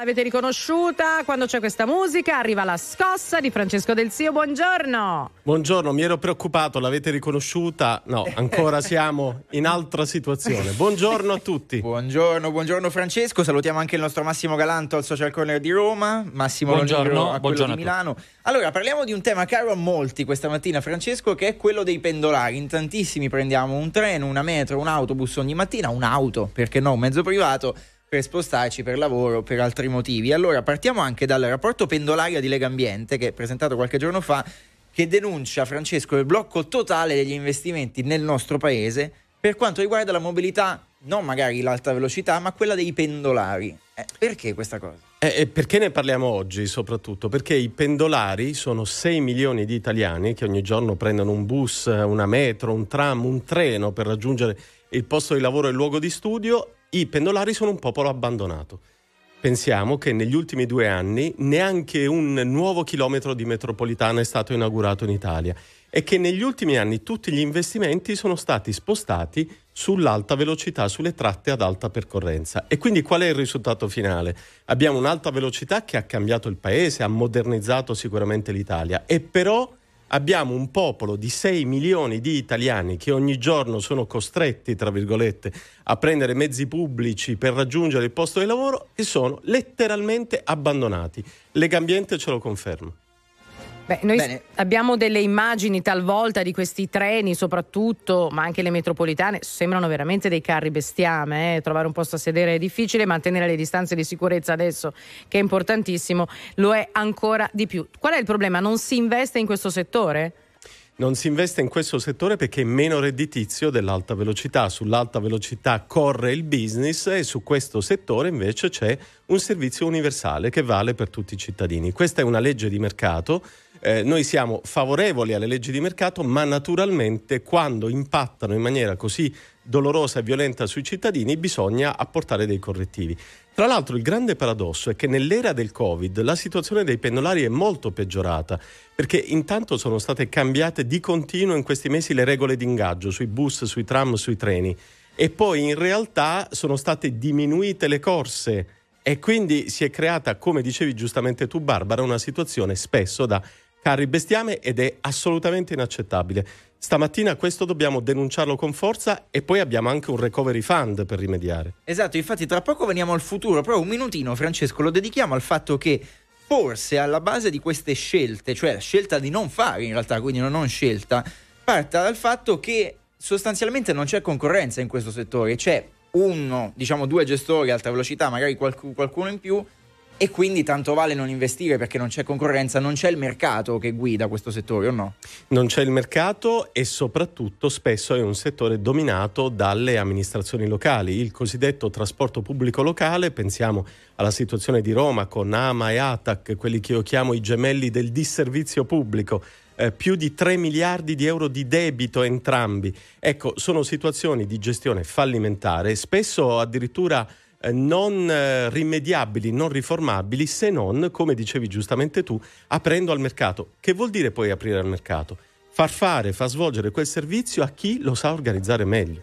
L'avete riconosciuta? Quando c'è questa musica arriva la scossa di Francesco Del Zio. Buongiorno. Buongiorno, mi ero preoccupato, l'avete riconosciuta? No, ancora siamo in altra situazione. Buongiorno a tutti. Buongiorno, buongiorno Francesco. Salutiamo anche il nostro Massimo Galanto al Social Corner di Roma, Massimo buongiorno, a quello di Milano. Allora, parliamo di un tema caro a molti questa mattina, Francesco, che è quello dei pendolari. In tantissimi prendiamo un treno, una metro, un autobus ogni mattina, un'auto, perché no, un mezzo privato per spostarci per lavoro, per altri motivi. Allora partiamo anche dal rapporto pendolaria di Lega Ambiente che è presentato qualche giorno fa che denuncia Francesco il blocco totale degli investimenti nel nostro paese per quanto riguarda la mobilità, non magari l'alta velocità, ma quella dei pendolari. Eh, perché questa cosa? Eh, perché ne parliamo oggi soprattutto? Perché i pendolari sono 6 milioni di italiani che ogni giorno prendono un bus, una metro, un tram, un treno per raggiungere il posto di lavoro e il luogo di studio i pendolari sono un popolo abbandonato. Pensiamo che negli ultimi due anni neanche un nuovo chilometro di metropolitana è stato inaugurato in Italia e che negli ultimi anni tutti gli investimenti sono stati spostati sull'alta velocità, sulle tratte ad alta percorrenza. E quindi qual è il risultato finale? Abbiamo un'alta velocità che ha cambiato il paese, ha modernizzato sicuramente l'Italia e però abbiamo un popolo di 6 milioni di italiani che ogni giorno sono costretti, tra virgolette, a prendere mezzi pubblici per raggiungere il posto di lavoro e sono letteralmente abbandonati. Legambiente ce lo conferma. Beh, noi Bene. abbiamo delle immagini talvolta di questi treni, soprattutto, ma anche le metropolitane, sembrano veramente dei carri bestiame. Eh? Trovare un posto a sedere è difficile, mantenere le distanze di sicurezza adesso, che è importantissimo, lo è ancora di più. Qual è il problema? Non si investe in questo settore? non si investe in questo settore perché è meno redditizio dell'alta velocità. Sull'alta velocità corre il business e su questo settore invece c'è un servizio universale che vale per tutti i cittadini. Questa è una legge di mercato eh, noi siamo favorevoli alle leggi di mercato, ma naturalmente quando impattano in maniera così dolorosa e violenta sui cittadini bisogna apportare dei correttivi. Tra l'altro il grande paradosso è che nell'era del Covid la situazione dei pendolari è molto peggiorata perché intanto sono state cambiate di continuo in questi mesi le regole di ingaggio sui bus, sui tram, sui treni e poi in realtà sono state diminuite le corse e quindi si è creata, come dicevi giustamente tu Barbara, una situazione spesso da carri bestiame ed è assolutamente inaccettabile. Stamattina questo dobbiamo denunciarlo con forza e poi abbiamo anche un recovery fund per rimediare. Esatto, infatti tra poco veniamo al futuro, però un minutino Francesco lo dedichiamo al fatto che forse alla base di queste scelte, cioè la scelta di non fare in realtà, quindi una non scelta, parta dal fatto che sostanzialmente non c'è concorrenza in questo settore, c'è uno, diciamo due gestori a alta velocità, magari qualcuno in più, e quindi tanto vale non investire perché non c'è concorrenza, non c'è il mercato che guida questo settore o no? Non c'è il mercato e soprattutto spesso è un settore dominato dalle amministrazioni locali, il cosiddetto trasporto pubblico locale, pensiamo alla situazione di Roma con AMA e ATAC, quelli che io chiamo i gemelli del disservizio pubblico. Eh, più di 3 miliardi di euro di debito entrambi. Ecco, sono situazioni di gestione fallimentare, spesso addirittura non eh, rimediabili, non riformabili, se non, come dicevi giustamente tu, aprendo al mercato. Che vuol dire poi aprire al mercato? Far fare, far svolgere quel servizio a chi lo sa organizzare meglio.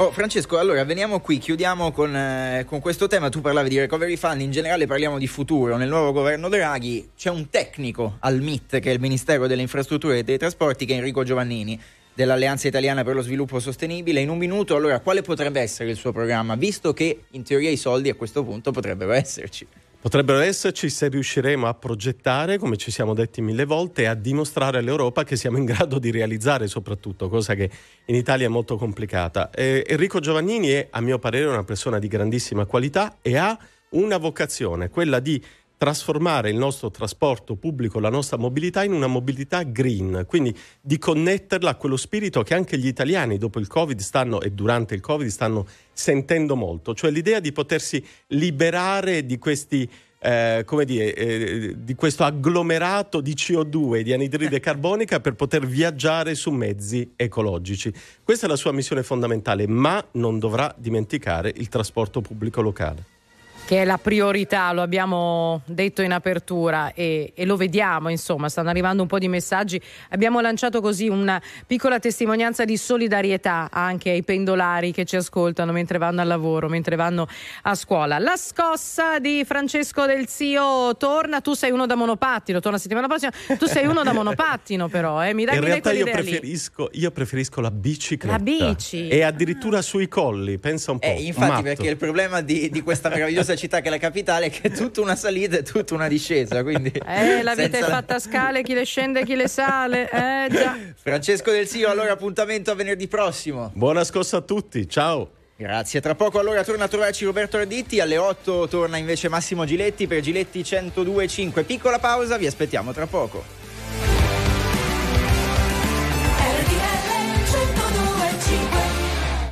Oh, Francesco, allora veniamo qui, chiudiamo con, eh, con, questo tema. Tu parlavi di recovery fund, in generale parliamo di futuro. Nel nuovo governo Draghi c'è un tecnico al MIT, che è il Ministero delle Infrastrutture e dei Trasporti, che è Enrico Giovannini dell'Alleanza Italiana per lo Sviluppo Sostenibile. In un minuto, allora, quale potrebbe essere il suo programma, visto che in teoria i soldi a questo punto potrebbero esserci? Potrebbero esserci se riusciremo a progettare, come ci siamo detti mille volte, e a dimostrare all'Europa che siamo in grado di realizzare soprattutto, cosa che in Italia è molto complicata. Eh, Enrico Giovannini è, a mio parere, una persona di grandissima qualità e ha una vocazione, quella di trasformare il nostro trasporto pubblico, la nostra mobilità in una mobilità green, quindi di connetterla a quello spirito che anche gli italiani dopo il Covid stanno e durante il Covid stanno sentendo molto, cioè l'idea di potersi liberare di questi eh, come dire, eh, di questo agglomerato di CO2 di anidride carbonica per poter viaggiare su mezzi ecologici. Questa è la sua missione fondamentale, ma non dovrà dimenticare il trasporto pubblico locale. Che è la priorità, lo abbiamo detto in apertura e, e, lo vediamo, insomma, stanno arrivando un po' di messaggi. Abbiamo lanciato così una piccola testimonianza di solidarietà anche ai pendolari che ci ascoltano mentre vanno al lavoro, mentre vanno a scuola. La scossa di Francesco Del Zio torna, tu sei uno da monopattino, torna settimana prossima, tu sei uno da monopattino però, eh? mi dai In realtà io preferisco, io preferisco, la bicicletta. La bici. E addirittura sui colli, pensa un po'. Eh, infatti matto. perché il problema di, di questa meravigliosa città che è la capitale che è tutta una salita e tutta una discesa. Quindi eh, la vita senza... è fatta a scale, chi le scende e chi le sale. Eh, già. Francesco Del Sio, allora appuntamento a venerdì prossimo. Buona scossa a tutti, ciao. Grazie, tra poco allora torna a trovarci Roberto Arditti, alle 8 torna invece Massimo Giletti per Giletti 102.5. Piccola pausa, vi aspettiamo tra poco.